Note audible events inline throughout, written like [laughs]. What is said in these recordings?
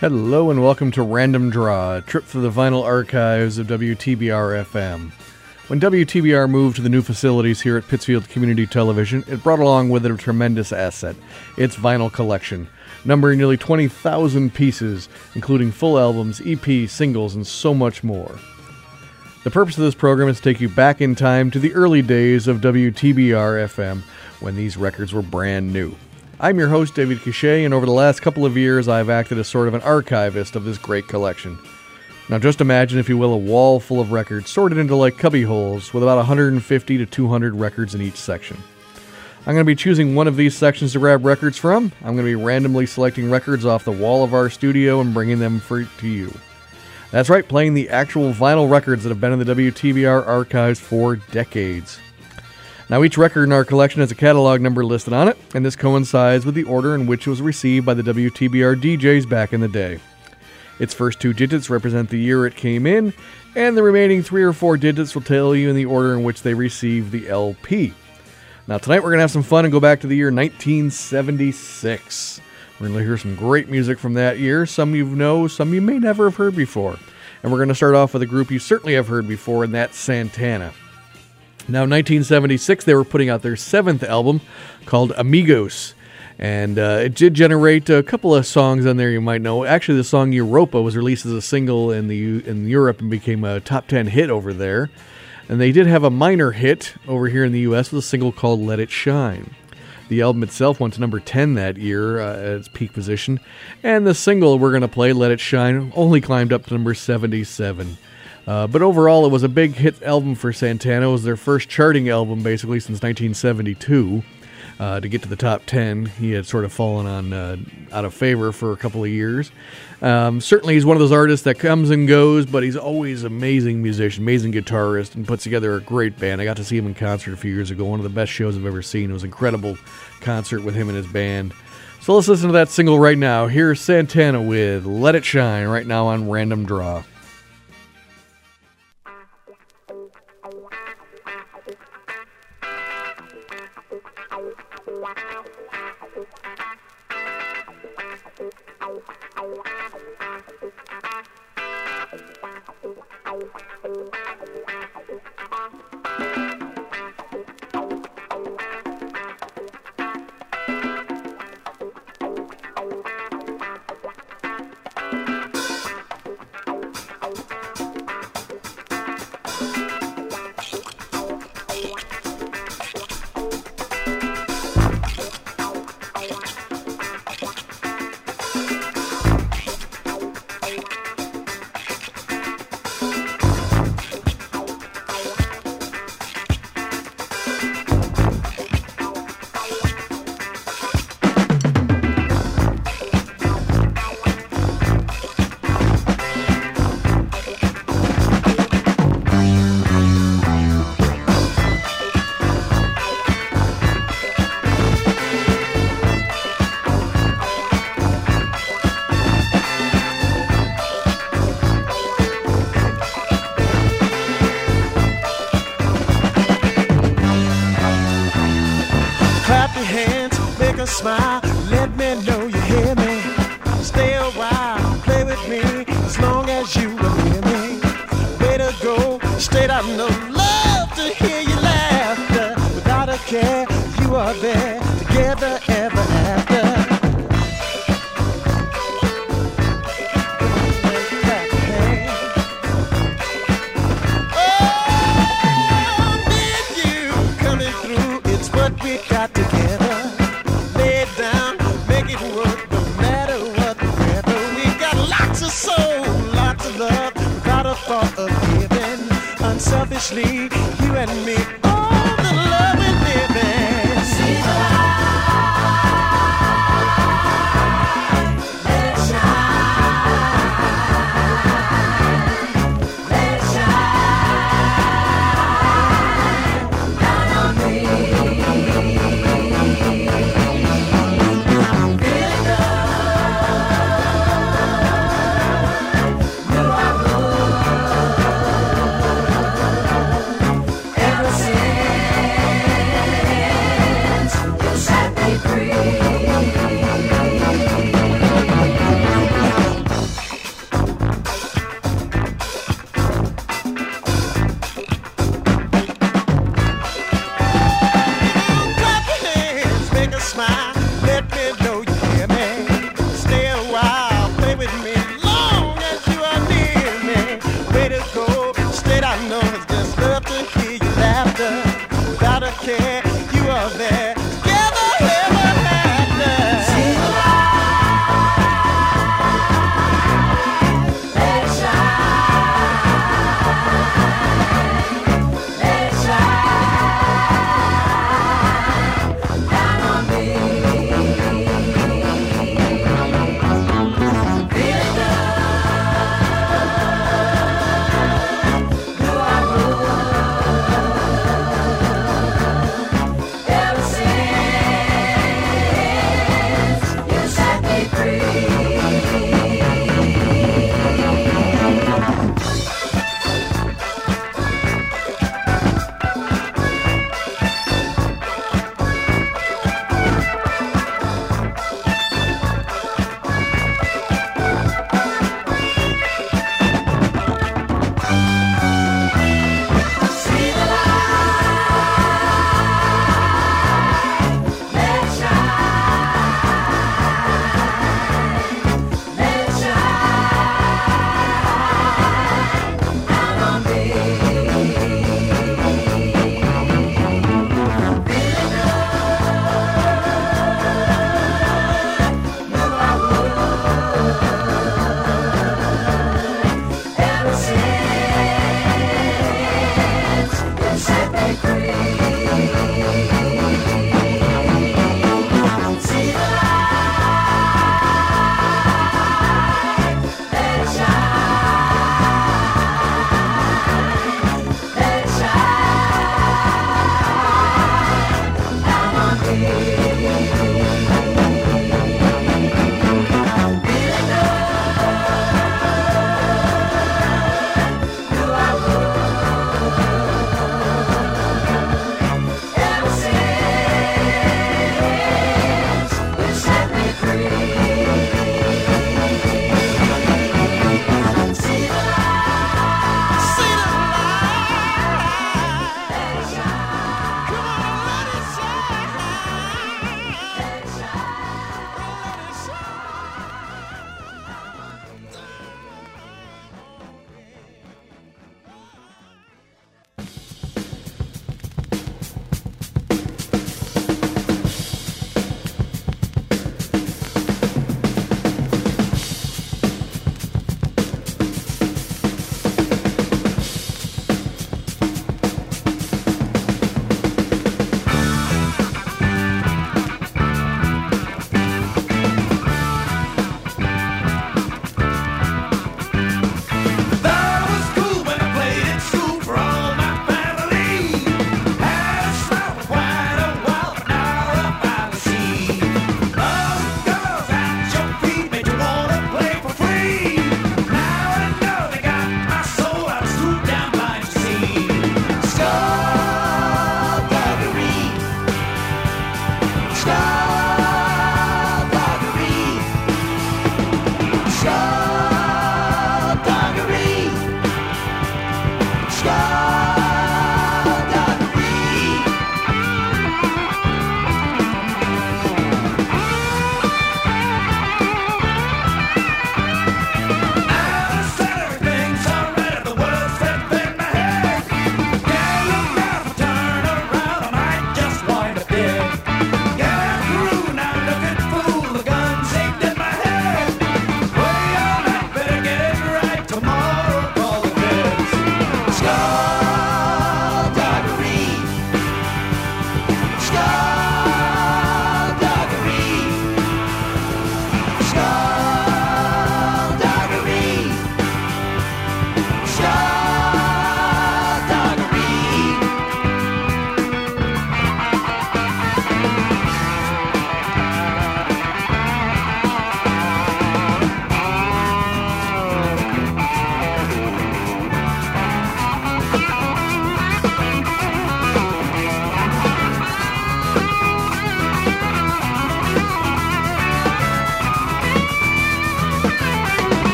Hello and welcome to Random Draw, a trip through the vinyl archives of WTBR FM. When WTBR moved to the new facilities here at Pittsfield Community Television, it brought along with it a tremendous asset its vinyl collection, numbering nearly 20,000 pieces, including full albums, EPs, singles, and so much more. The purpose of this program is to take you back in time to the early days of WTBR FM when these records were brand new. I'm your host, David Cachet, and over the last couple of years, I've acted as sort of an archivist of this great collection. Now, just imagine, if you will, a wall full of records sorted into like cubby holes with about 150 to 200 records in each section. I'm going to be choosing one of these sections to grab records from. I'm going to be randomly selecting records off the wall of our studio and bringing them for, to you. That's right, playing the actual vinyl records that have been in the WTBR archives for decades. Now, each record in our collection has a catalog number listed on it, and this coincides with the order in which it was received by the WTBR DJs back in the day. Its first two digits represent the year it came in, and the remaining three or four digits will tell you in the order in which they received the LP. Now, tonight we're going to have some fun and go back to the year 1976. We're going to hear some great music from that year. Some you know, some you may never have heard before. And we're going to start off with a group you certainly have heard before, and that's Santana. Now, 1976, they were putting out their seventh album called Amigos. And uh, it did generate a couple of songs on there you might know. Actually, the song Europa was released as a single in the in Europe and became a top 10 hit over there. And they did have a minor hit over here in the US with a single called Let It Shine. The album itself went to number 10 that year uh, at its peak position. And the single we're going to play, Let It Shine, only climbed up to number 77. Uh, but overall, it was a big hit album for Santana. It was their first charting album, basically, since 1972. Uh, to get to the top 10, he had sort of fallen on uh, out of favor for a couple of years. Um, certainly, he's one of those artists that comes and goes, but he's always amazing musician, amazing guitarist, and puts together a great band. I got to see him in concert a few years ago. One of the best shows I've ever seen. It was an incredible concert with him and his band. So let's listen to that single right now. Here's Santana with "Let It Shine" right now on Random Draw. Smile, let me know you hear me. Stay a while, play with me, as long as you will hear me. Way to go, straight out no love to hear your laughter. Without a care, you are there,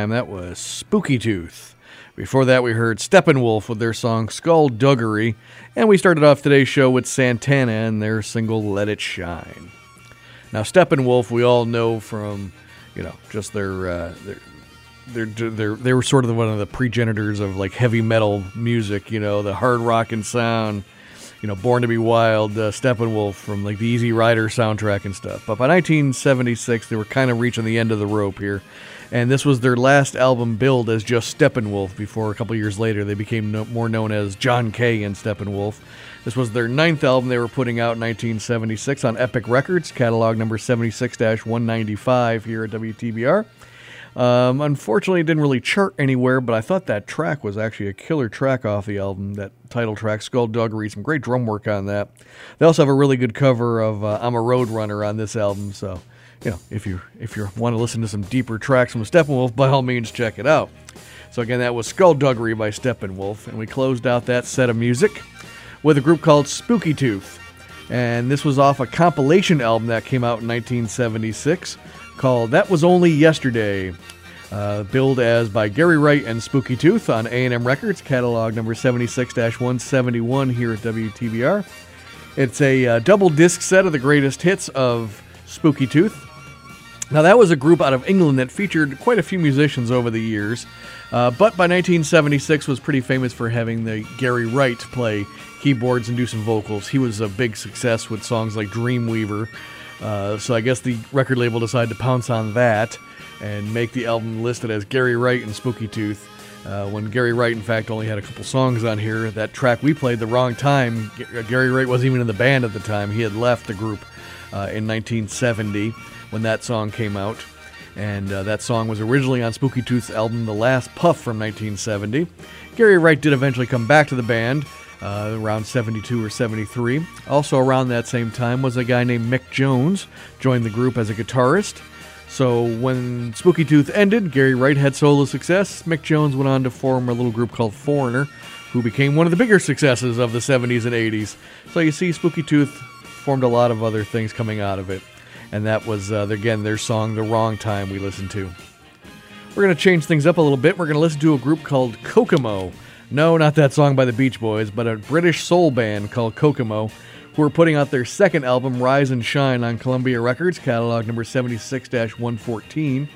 Time. That was Spooky Tooth. Before that, we heard Steppenwolf with their song Skullduggery. And we started off today's show with Santana and their single Let It Shine. Now, Steppenwolf, we all know from, you know, just their. Uh, their they're, they're, they were sort of one of the progenitors of like heavy metal music, you know, the hard rock and sound, you know, Born to Be Wild, uh, Steppenwolf from like the Easy Rider soundtrack and stuff. But by 1976, they were kind of reaching the end of the rope here. And this was their last album billed as just Steppenwolf before a couple years later they became no, more known as John Kay and Steppenwolf. This was their ninth album they were putting out in 1976 on Epic Records, catalog number 76 195 here at WTBR. Um, unfortunately, it didn't really chart anywhere, but I thought that track was actually a killer track off the album. That title track, Skullduggery, some great drum work on that. They also have a really good cover of uh, "I'm a Road Runner" on this album. So, you know, if you if you want to listen to some deeper tracks from Steppenwolf, by all means, check it out. So again, that was Skullduggery by Steppenwolf, and we closed out that set of music with a group called Spooky Tooth, and this was off a compilation album that came out in 1976 called That Was Only Yesterday. Uh, billed as by Gary Wright and Spooky Tooth on A&M Records, catalog number 76-171 here at WTBR. It's a uh, double disc set of the greatest hits of Spooky Tooth. Now, that was a group out of England that featured quite a few musicians over the years, uh, but by 1976 was pretty famous for having the Gary Wright play keyboards and do some vocals. He was a big success with songs like Dreamweaver, uh, so I guess the record label decided to pounce on that and make the album listed as Gary Wright and Spooky Tooth. Uh, when Gary Wright, in fact, only had a couple songs on here. That track we played the wrong time. Uh, Gary Wright wasn't even in the band at the time. He had left the group uh, in 1970 when that song came out. And uh, that song was originally on Spooky Tooth's album The Last Puff from 1970. Gary Wright did eventually come back to the band uh, around 72 or 73. Also around that same time was a guy named Mick Jones, joined the group as a guitarist. So when Spooky Tooth ended, Gary Wright had solo success. Mick Jones went on to form a little group called Foreigner, who became one of the bigger successes of the 70s and 80s. So you see, Spooky Tooth formed a lot of other things coming out of it. And that was, uh, again, their song, The Wrong Time, we listened to. We're going to change things up a little bit. We're going to listen to a group called Kokomo. No, not that song by the Beach Boys, but a British soul band called Kokomo who are putting out their second album, Rise and Shine, on Columbia Records, catalog number 76 114.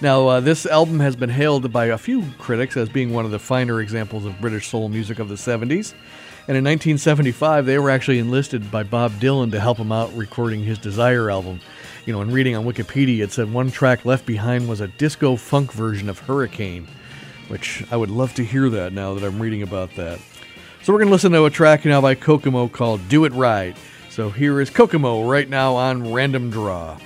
Now, uh, this album has been hailed by a few critics as being one of the finer examples of British soul music of the 70s. And in 1975, they were actually enlisted by Bob Dylan to help him out recording his Desire album. You know, in reading on Wikipedia, it said one track left behind was a disco funk version of Hurricane, which I would love to hear that now that I'm reading about that. So we're going to listen to a track now by Kokomo called Do It Right. So here is Kokomo right now on Random Draw.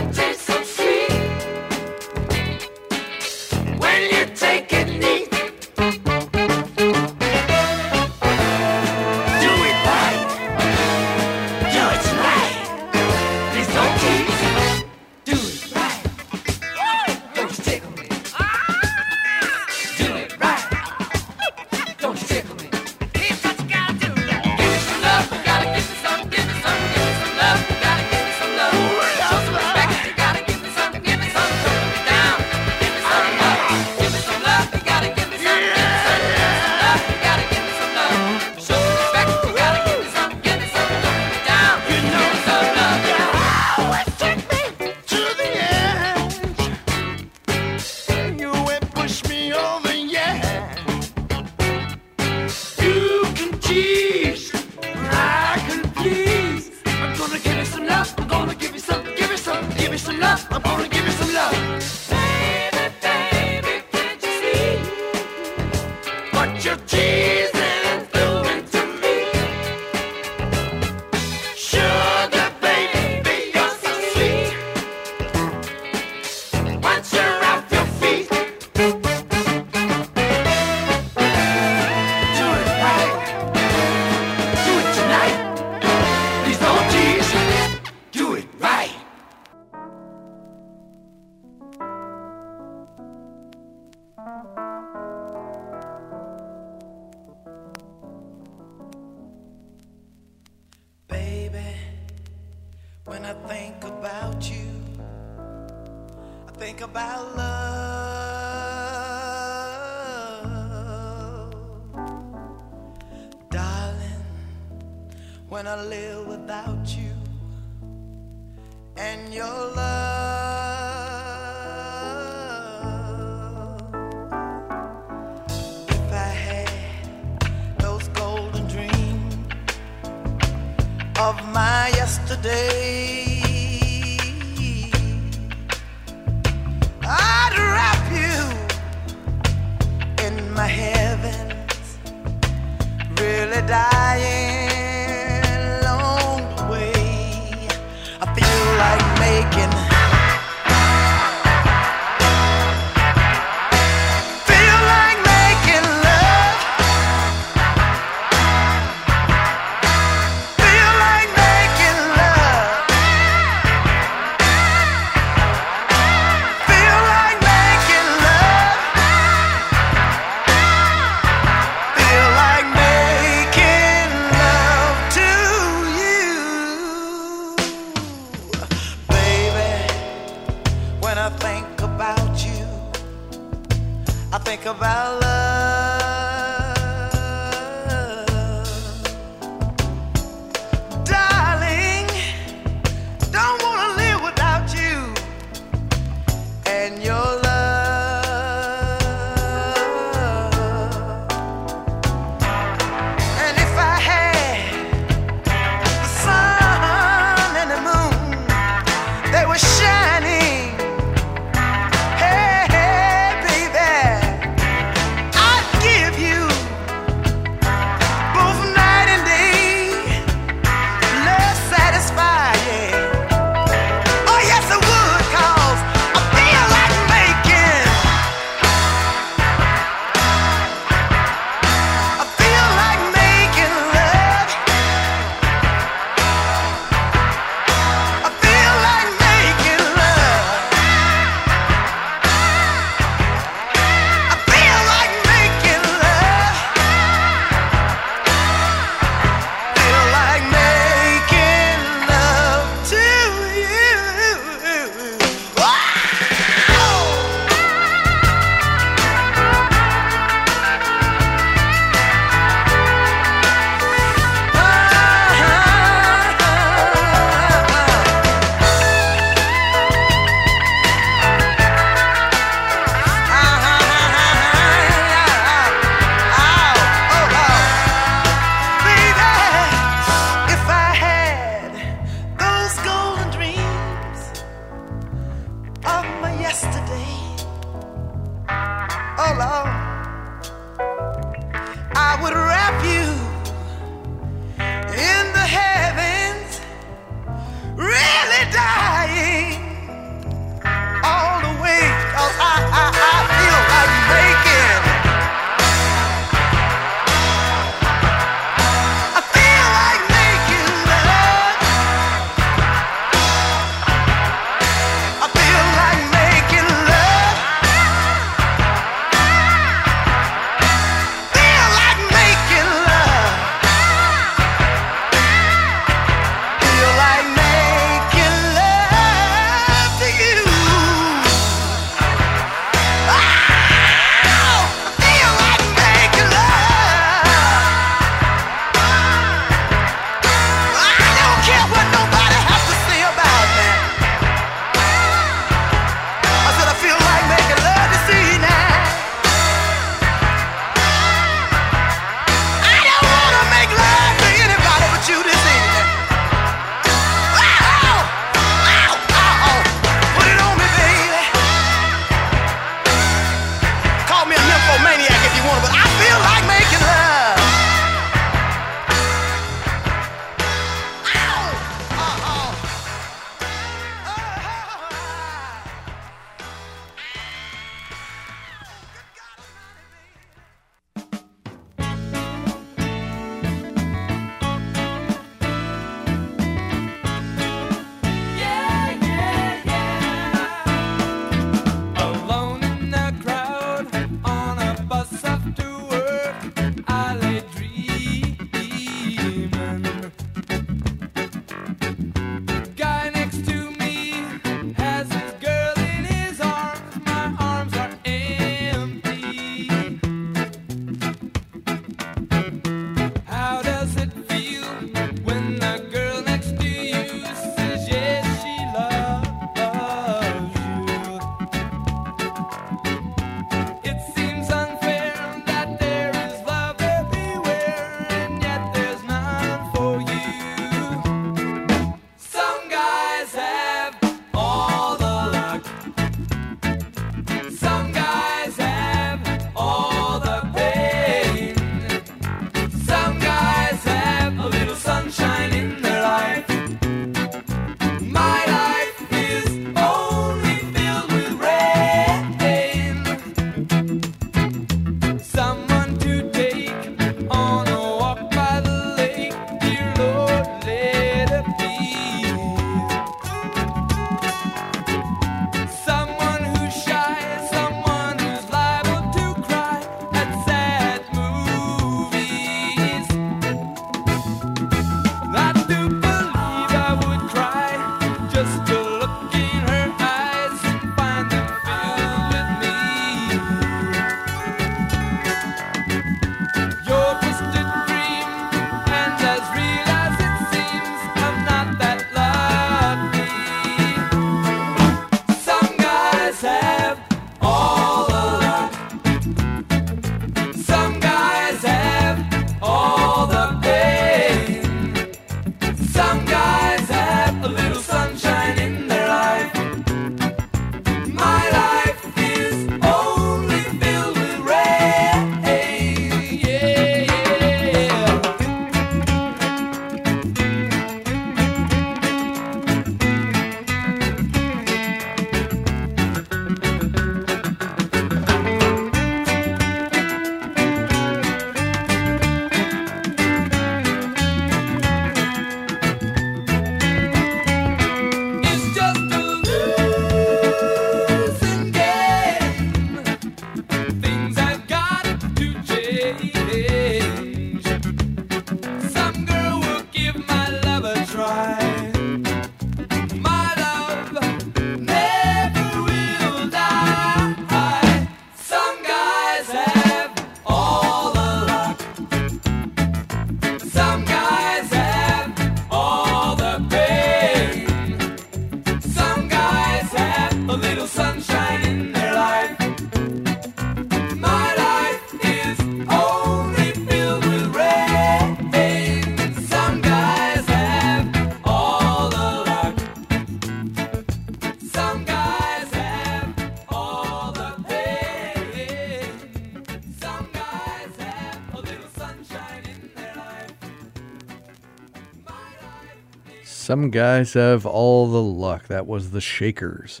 Some guys have all the luck. That was the Shakers.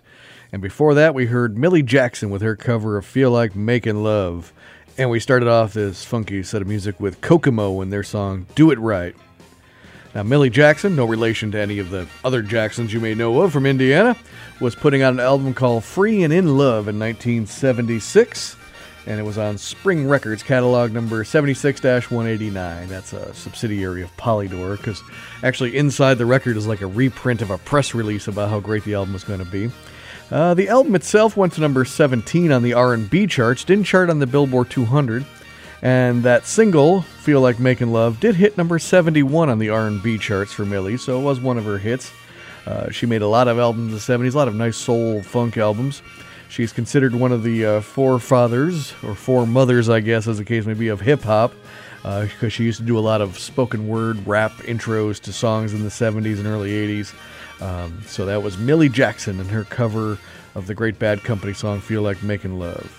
And before that, we heard Millie Jackson with her cover of Feel Like Making Love. And we started off this funky set of music with Kokomo and their song Do It Right. Now, Millie Jackson, no relation to any of the other Jacksons you may know of from Indiana, was putting out an album called Free and in Love in 1976 and it was on Spring Records, catalog number 76 189. That's a subsidiary of Polydor, because actually inside the record is like a reprint of a press release about how great the album was going to be. Uh, the album itself went to number 17 on the R&B charts, didn't chart on the Billboard 200, and that single, "Feel Like Making Love," did hit number 71 on the R&B charts for Millie, so it was one of her hits. Uh, she made a lot of albums in the 70s, a lot of nice soul funk albums. She's considered one of the uh, forefathers, or foremothers, I guess, as the case may be, of hip hop, because uh, she used to do a lot of spoken word rap intros to songs in the 70s and early 80s. Um, so that was Millie Jackson and her cover of the Great Bad Company song Feel Like Making Love.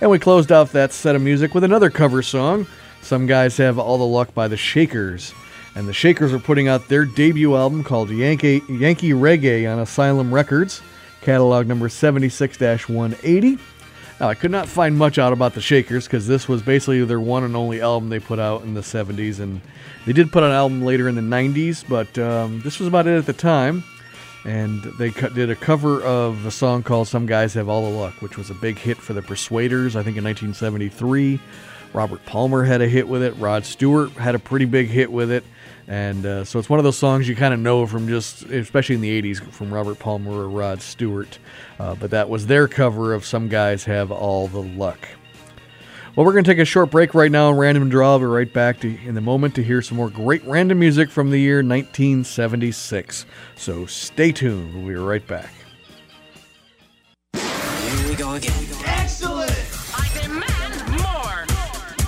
And we closed off that set of music with another cover song. Some guys have all the luck by the Shakers. And the Shakers are putting out their debut album called Yankee, Yankee Reggae on Asylum Records catalog number 76 180. Now, I could not find much out about the Shakers because this was basically their one and only album they put out in the 70s, and they did put an album later in the 90s, but um, this was about it at the time. And they did a cover of a song called Some Guys Have All the Luck, which was a big hit for the Persuaders, I think in 1973. Robert Palmer had a hit with it, Rod Stewart had a pretty big hit with it. And uh, so it's one of those songs you kind of know from just, especially in the 80s, from Robert Palmer or Rod Stewart. Uh, but that was their cover of Some Guys Have All the Luck. Well, we're going to take a short break right now in Random Draw. I'll be right back to, in a moment to hear some more great random music from the year 1976. So stay tuned. We'll be right back. Here we go again. Excellent! I demand more.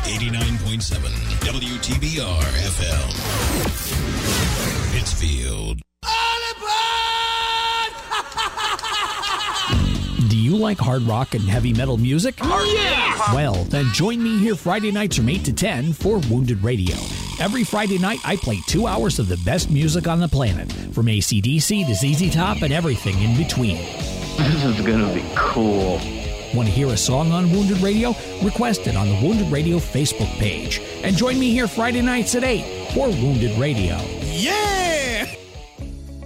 89.7 WTBR FM. Pittsfield. [laughs] Do you like hard rock and heavy metal music? Oh, yeah! Well, then join me here Friday nights from 8 to 10 for Wounded Radio. Every Friday night, I play two hours of the best music on the planet, from ACDC to ZZ Top and everything in between. This is gonna be cool. Want to hear a song on Wounded Radio? Request it on the Wounded Radio Facebook page. And join me here Friday nights at 8 for Wounded Radio. Yeah!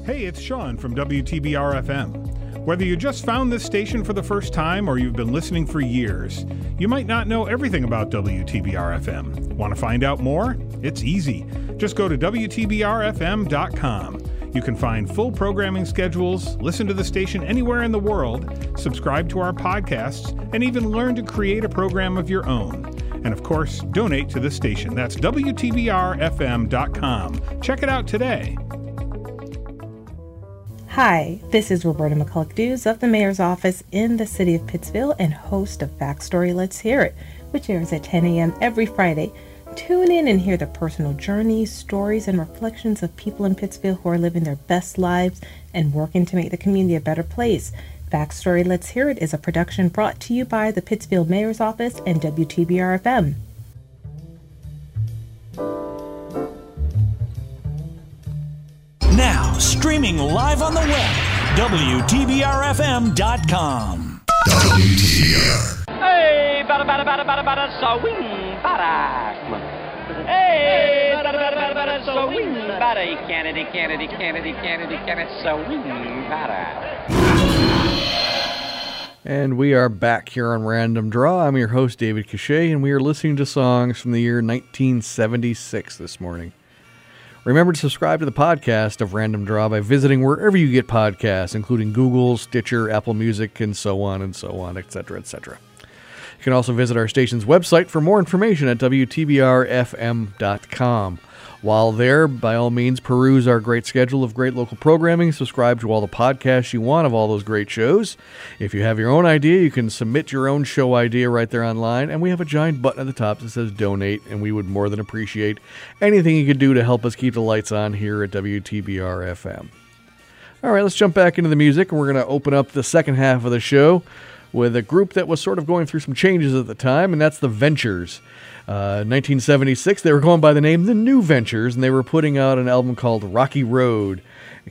Hey, it's Sean from WTBR FM. Whether you just found this station for the first time or you've been listening for years, you might not know everything about WTBR FM. Want to find out more? It's easy. Just go to WTBRFM.com. You can find full programming schedules, listen to the station anywhere in the world, subscribe to our podcasts, and even learn to create a program of your own. And of course, donate to the station. That's WTBRFM.com. Check it out today. Hi, this is Roberta McCulloch Dews of the Mayor's Office in the City of Pittsfield and host of Backstory Let's Hear It, which airs at 10 a.m. every Friday. Tune in and hear the personal journeys, stories, and reflections of people in Pittsfield who are living their best lives and working to make the community a better place. Backstory Let's Hear It is a production brought to you by the Pittsfield Mayor's Office and WTBR FM. Now, streaming live on the web, WTBRFM.com. Hey, bada bada bada bada bada swing bada. Hey. Kennedy, Kennedy, Kennedy, Kennedy, Kennedy. And we are back here on Random Draw. I'm your host, David Cachet, and we are listening to songs from the year 1976 this morning. Remember to subscribe to the podcast of Random Draw by visiting wherever you get podcasts, including Google, Stitcher, Apple Music, and so on and so on, etc., etc. You can also visit our station's website for more information at WTBRFM.com. While there, by all means, peruse our great schedule of great local programming. Subscribe to all the podcasts you want of all those great shows. If you have your own idea, you can submit your own show idea right there online. And we have a giant button at the top that says donate, and we would more than appreciate anything you could do to help us keep the lights on here at WTBR FM. All right, let's jump back into the music, and we're going to open up the second half of the show with a group that was sort of going through some changes at the time, and that's the Ventures. Uh, 1976, they were going by the name The New Ventures, and they were putting out an album called Rocky Road,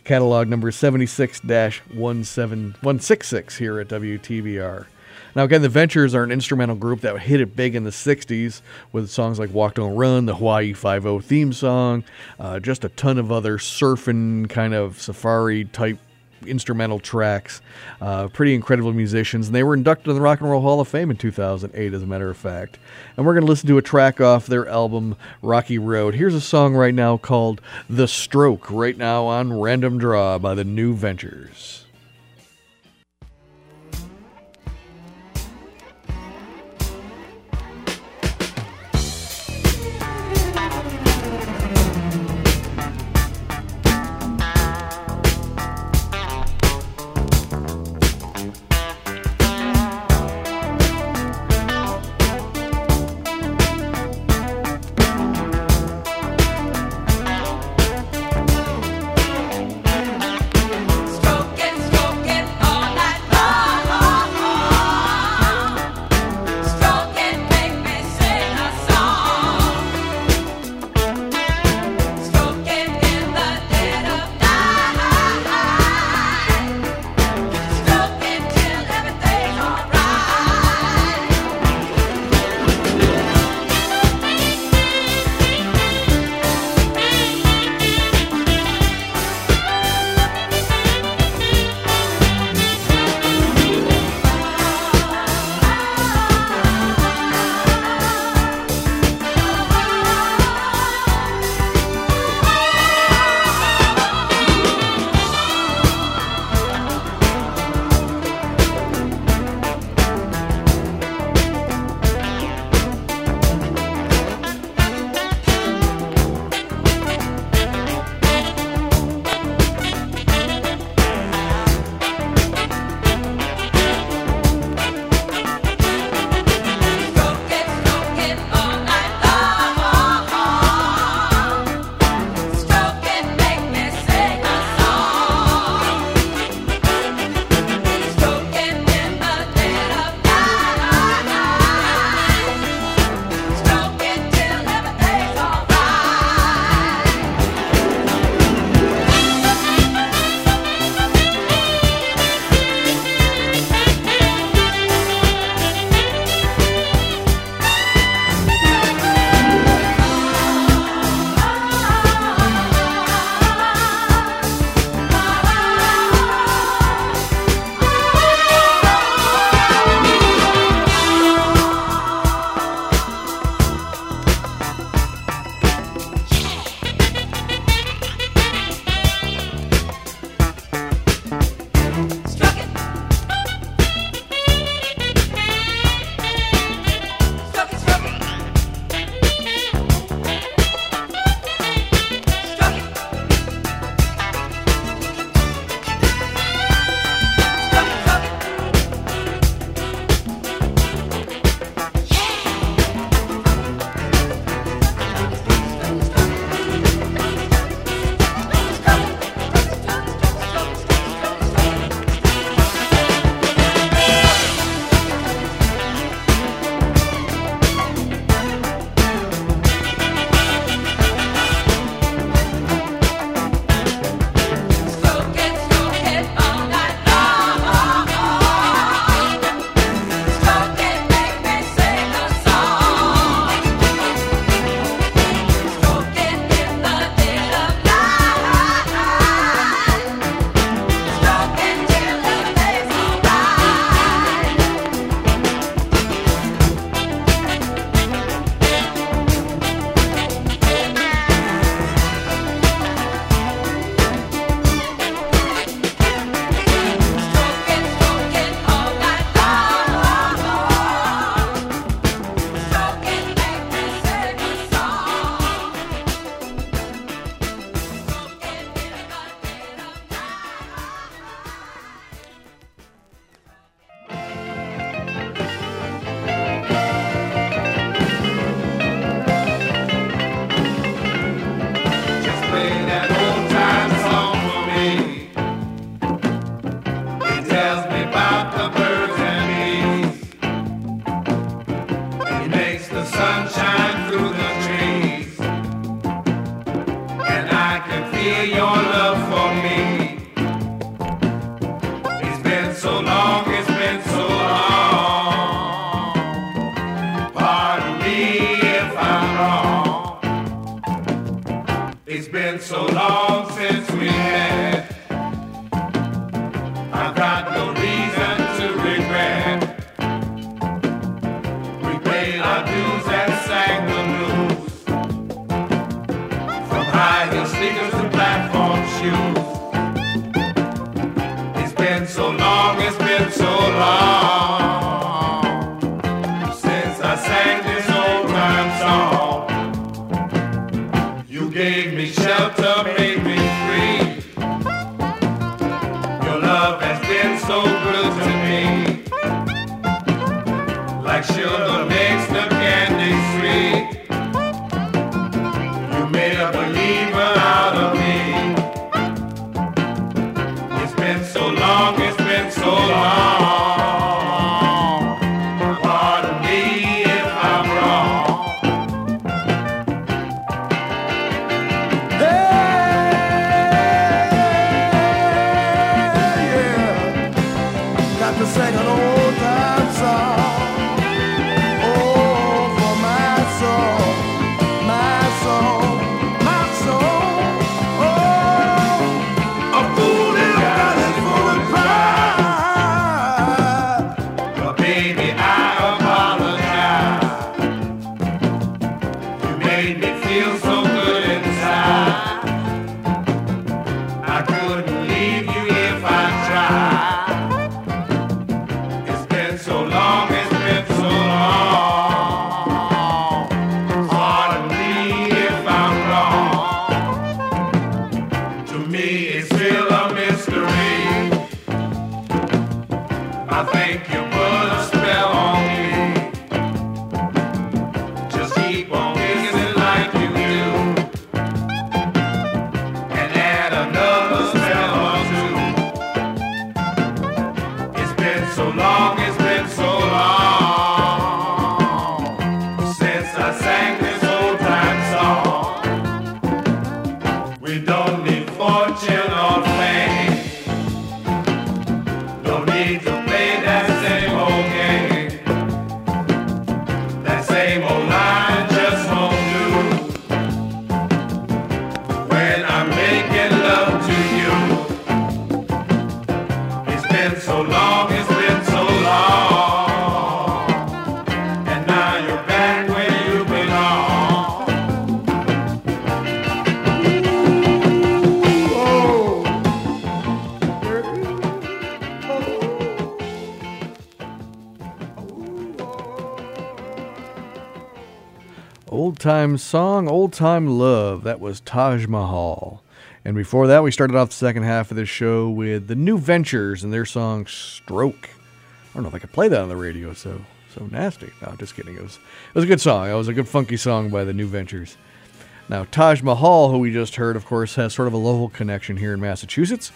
catalog number 76 166 here at WTBR. Now, again, the Ventures are an instrumental group that hit it big in the 60s with songs like Walk Don't Run, the Hawaii 5 theme song, uh, just a ton of other surfing kind of safari type instrumental tracks. Uh, pretty incredible musicians. And they were inducted in the Rock and Roll Hall of Fame in 2008, as a matter of fact. And we're going to listen to a track off their album, Rocky Road. Here's a song right now called The Stroke, right now on Random Draw by the New Ventures. It's been so long since me, song, old time love. That was Taj Mahal. And before that, we started off the second half of this show with the New Ventures and their song Stroke. I don't know if I could play that on the radio, so so nasty. No, just kidding. It was it was a good song. It was a good funky song by the New Ventures. Now Taj Mahal, who we just heard, of course, has sort of a local connection here in Massachusetts.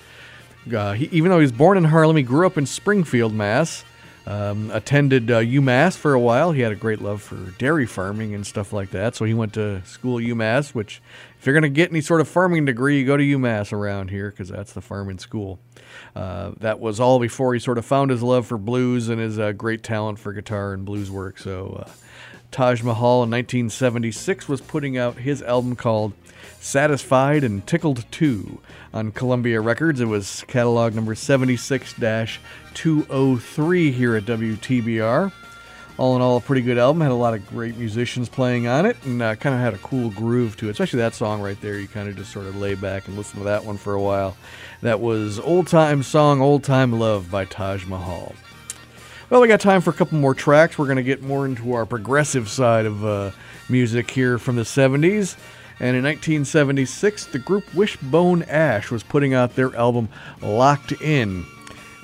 Uh, he, even though he was born in Harlem, he grew up in Springfield, Mass. Um, attended uh, UMass for a while. He had a great love for dairy farming and stuff like that. So he went to school at UMass, which, if you're going to get any sort of farming degree, you go to UMass around here because that's the farming school. Uh, that was all before he sort of found his love for blues and his uh, great talent for guitar and blues work. So uh, Taj Mahal in 1976 was putting out his album called Satisfied and Tickled Too on Columbia Records. It was catalog number 76 203 here at WTBR. All in all, a pretty good album. Had a lot of great musicians playing on it and uh, kind of had a cool groove to it, especially that song right there. You kind of just sort of lay back and listen to that one for a while. That was Old Time Song, Old Time Love by Taj Mahal. Well, we got time for a couple more tracks. We're going to get more into our progressive side of uh, music here from the 70s. And in 1976, the group Wishbone Ash was putting out their album Locked In.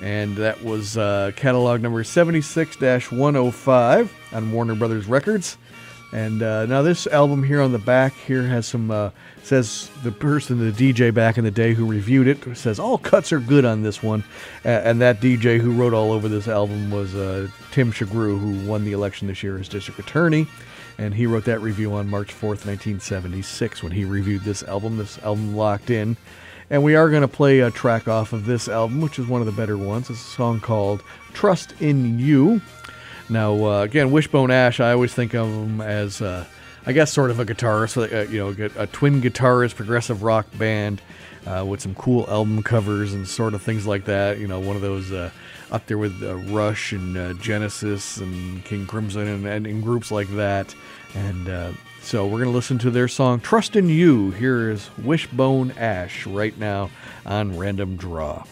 And that was uh, catalog number 76 105 on Warner Brothers Records. And uh, now this album here on the back here has some uh, says the person, the DJ back in the day who reviewed it says all cuts are good on this one, and that DJ who wrote all over this album was uh, Tim Shugrue, who won the election this year as district attorney. and he wrote that review on March 4th, 1976, when he reviewed this album. This album locked in. And we are going to play a track off of this album, which is one of the better ones. It's a song called Trust in You. Now, uh, again, Wishbone Ash, I always think of him as, uh, I guess, sort of a guitarist, uh, you know, a twin guitarist, progressive rock band uh, with some cool album covers and sort of things like that. You know, one of those uh, up there with uh, Rush and Genesis and King Crimson and, and, and, groups like that. And so we're going to listen to their song Trust in You. Here is Wishbone Ash right now on Random Draw.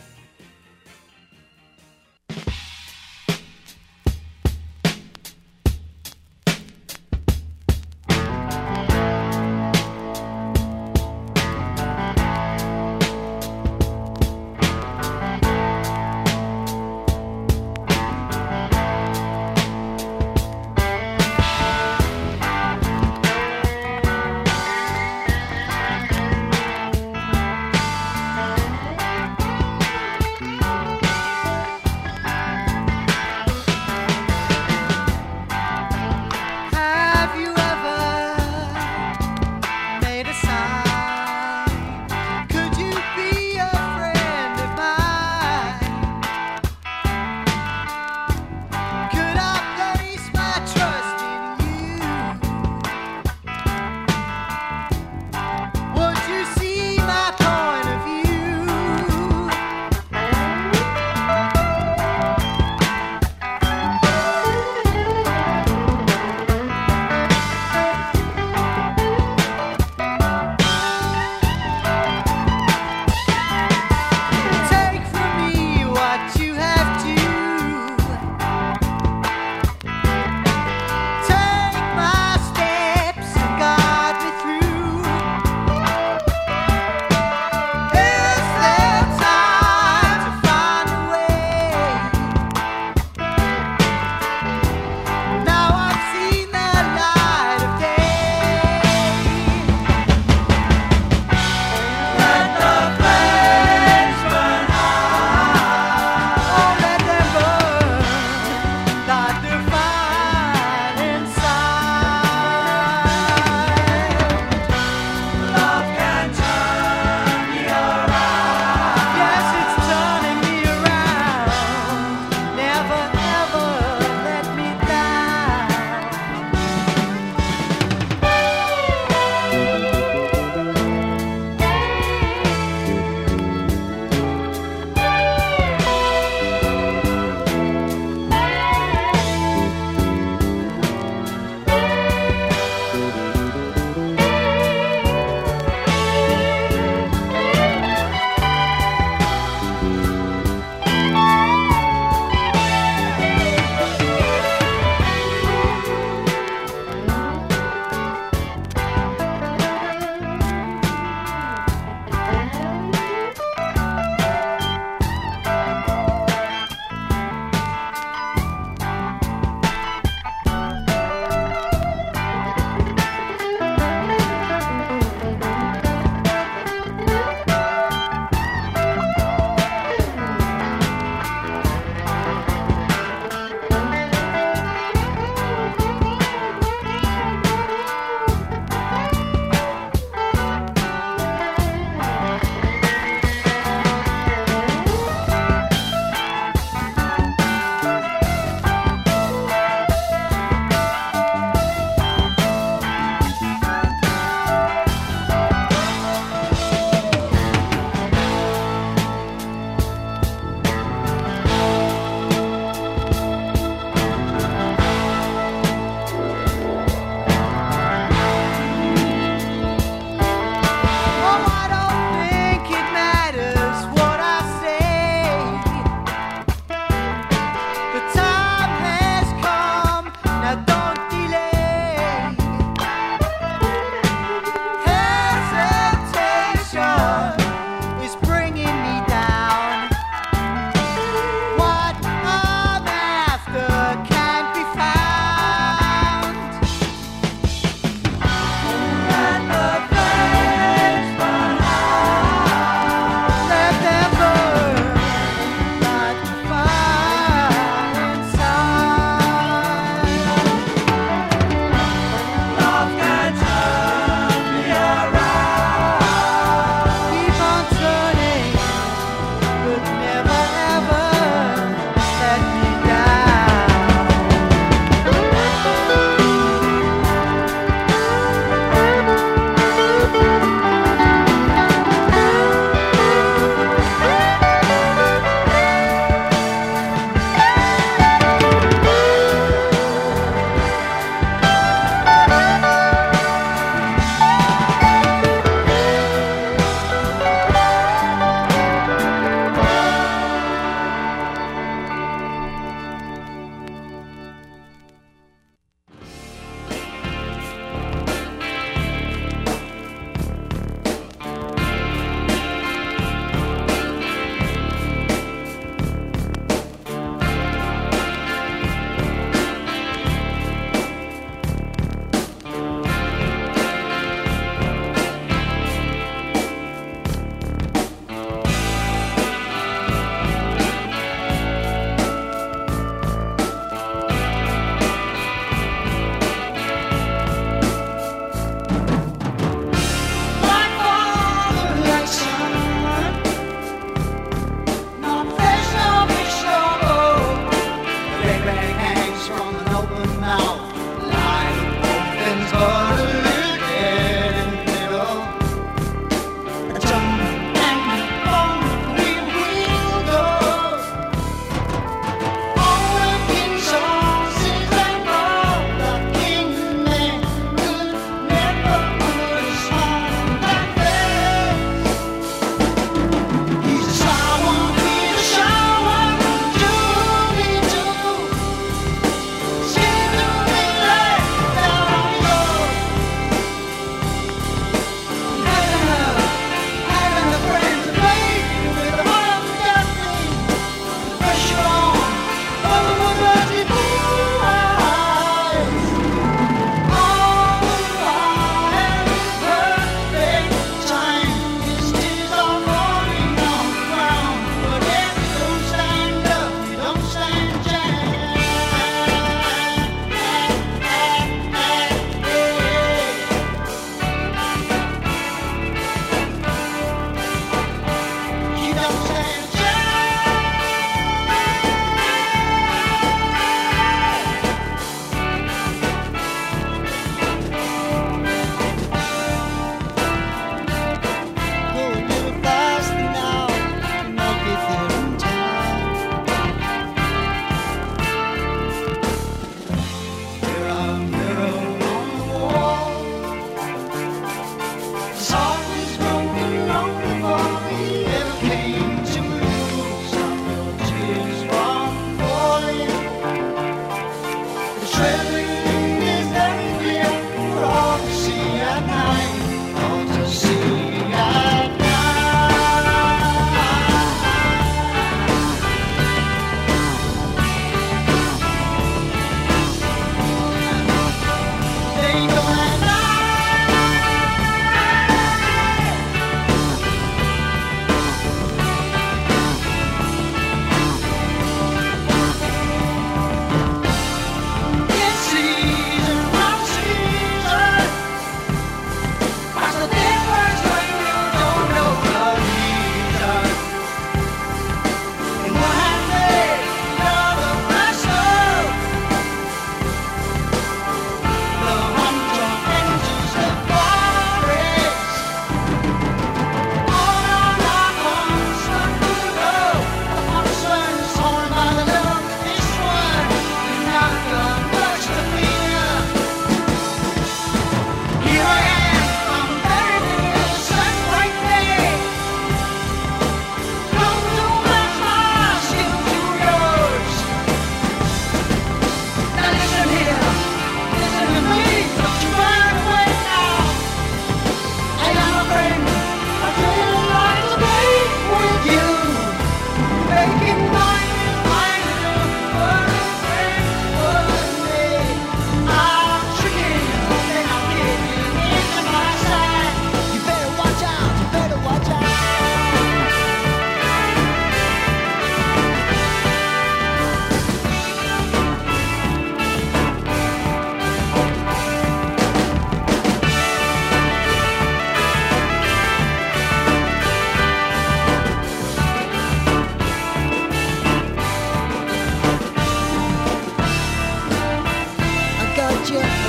you.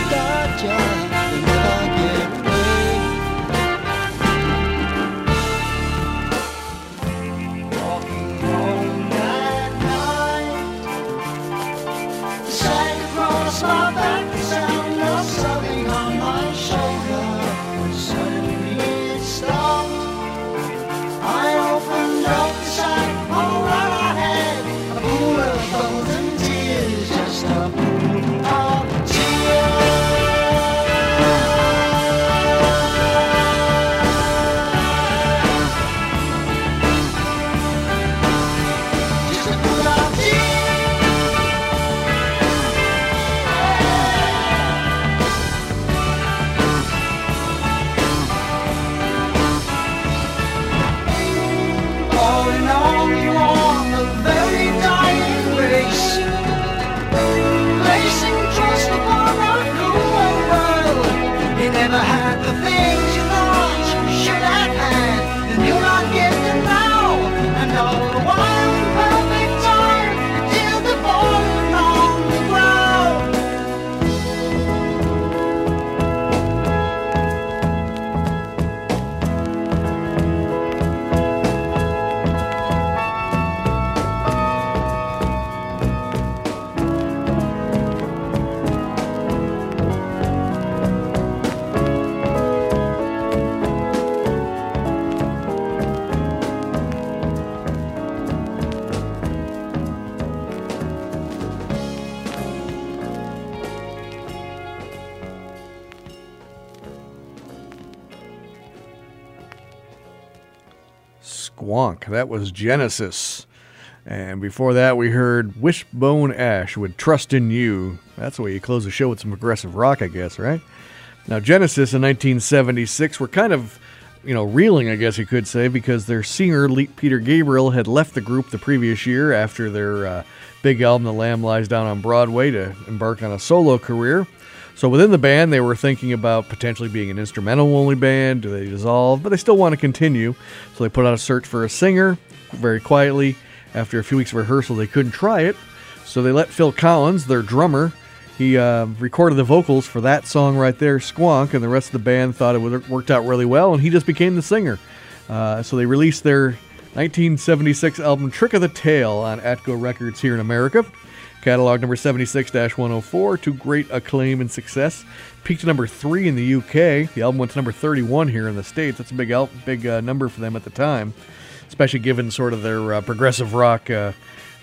Squonk. That was Genesis. And before that, we heard Wishbone Ash would Trust in You. That's the way you close the show with some aggressive rock, I guess, right? Now, Genesis in 1976 were kind of, you know, reeling, I guess you could say, because their singer, Peter Gabriel, had left the group the previous year after their uh, big album, The Lamb Lies Down on Broadway, to embark on a solo career. So within the band, they were thinking about potentially being an instrumental only band. Do they dissolve? But they still want to continue. So they put out a search for a singer very quietly. After a few weeks of rehearsal, they couldn't try it. So they let Phil Collins, their drummer, he uh, recorded the vocals for that song right there, Squonk, and the rest of the band thought it worked out really well, and he just became the singer. Uh, so they released their 1976 album Trick of the Tail on Atco Records here in America. Catalog number 76 104 to great acclaim and success. Peaked to number three in the UK. The album went to number 31 here in the States. That's a big, al- big uh, number for them at the time, especially given sort of their uh, progressive rock uh,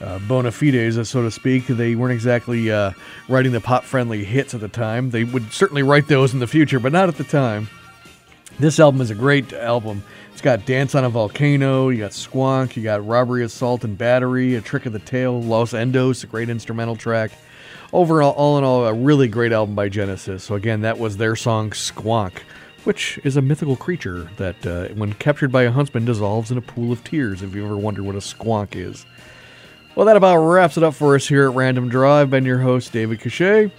uh, bona fides, so to speak. They weren't exactly uh, writing the pop friendly hits at the time. They would certainly write those in the future, but not at the time. This album is a great album. It's got Dance on a Volcano, you got Squonk, you got Robbery, Assault, and Battery, A Trick of the Tail, Los Endos, a great instrumental track. Overall, all in all, a really great album by Genesis. So, again, that was their song Squonk, which is a mythical creature that, uh, when captured by a huntsman, dissolves in a pool of tears, if you ever wondered what a squonk is. Well, that about wraps it up for us here at Random Draw. I've been your host, David Cachet.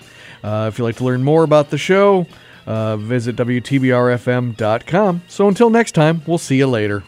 Uh, if you'd like to learn more about the show, uh, visit WTBRFM.com. So until next time, we'll see you later.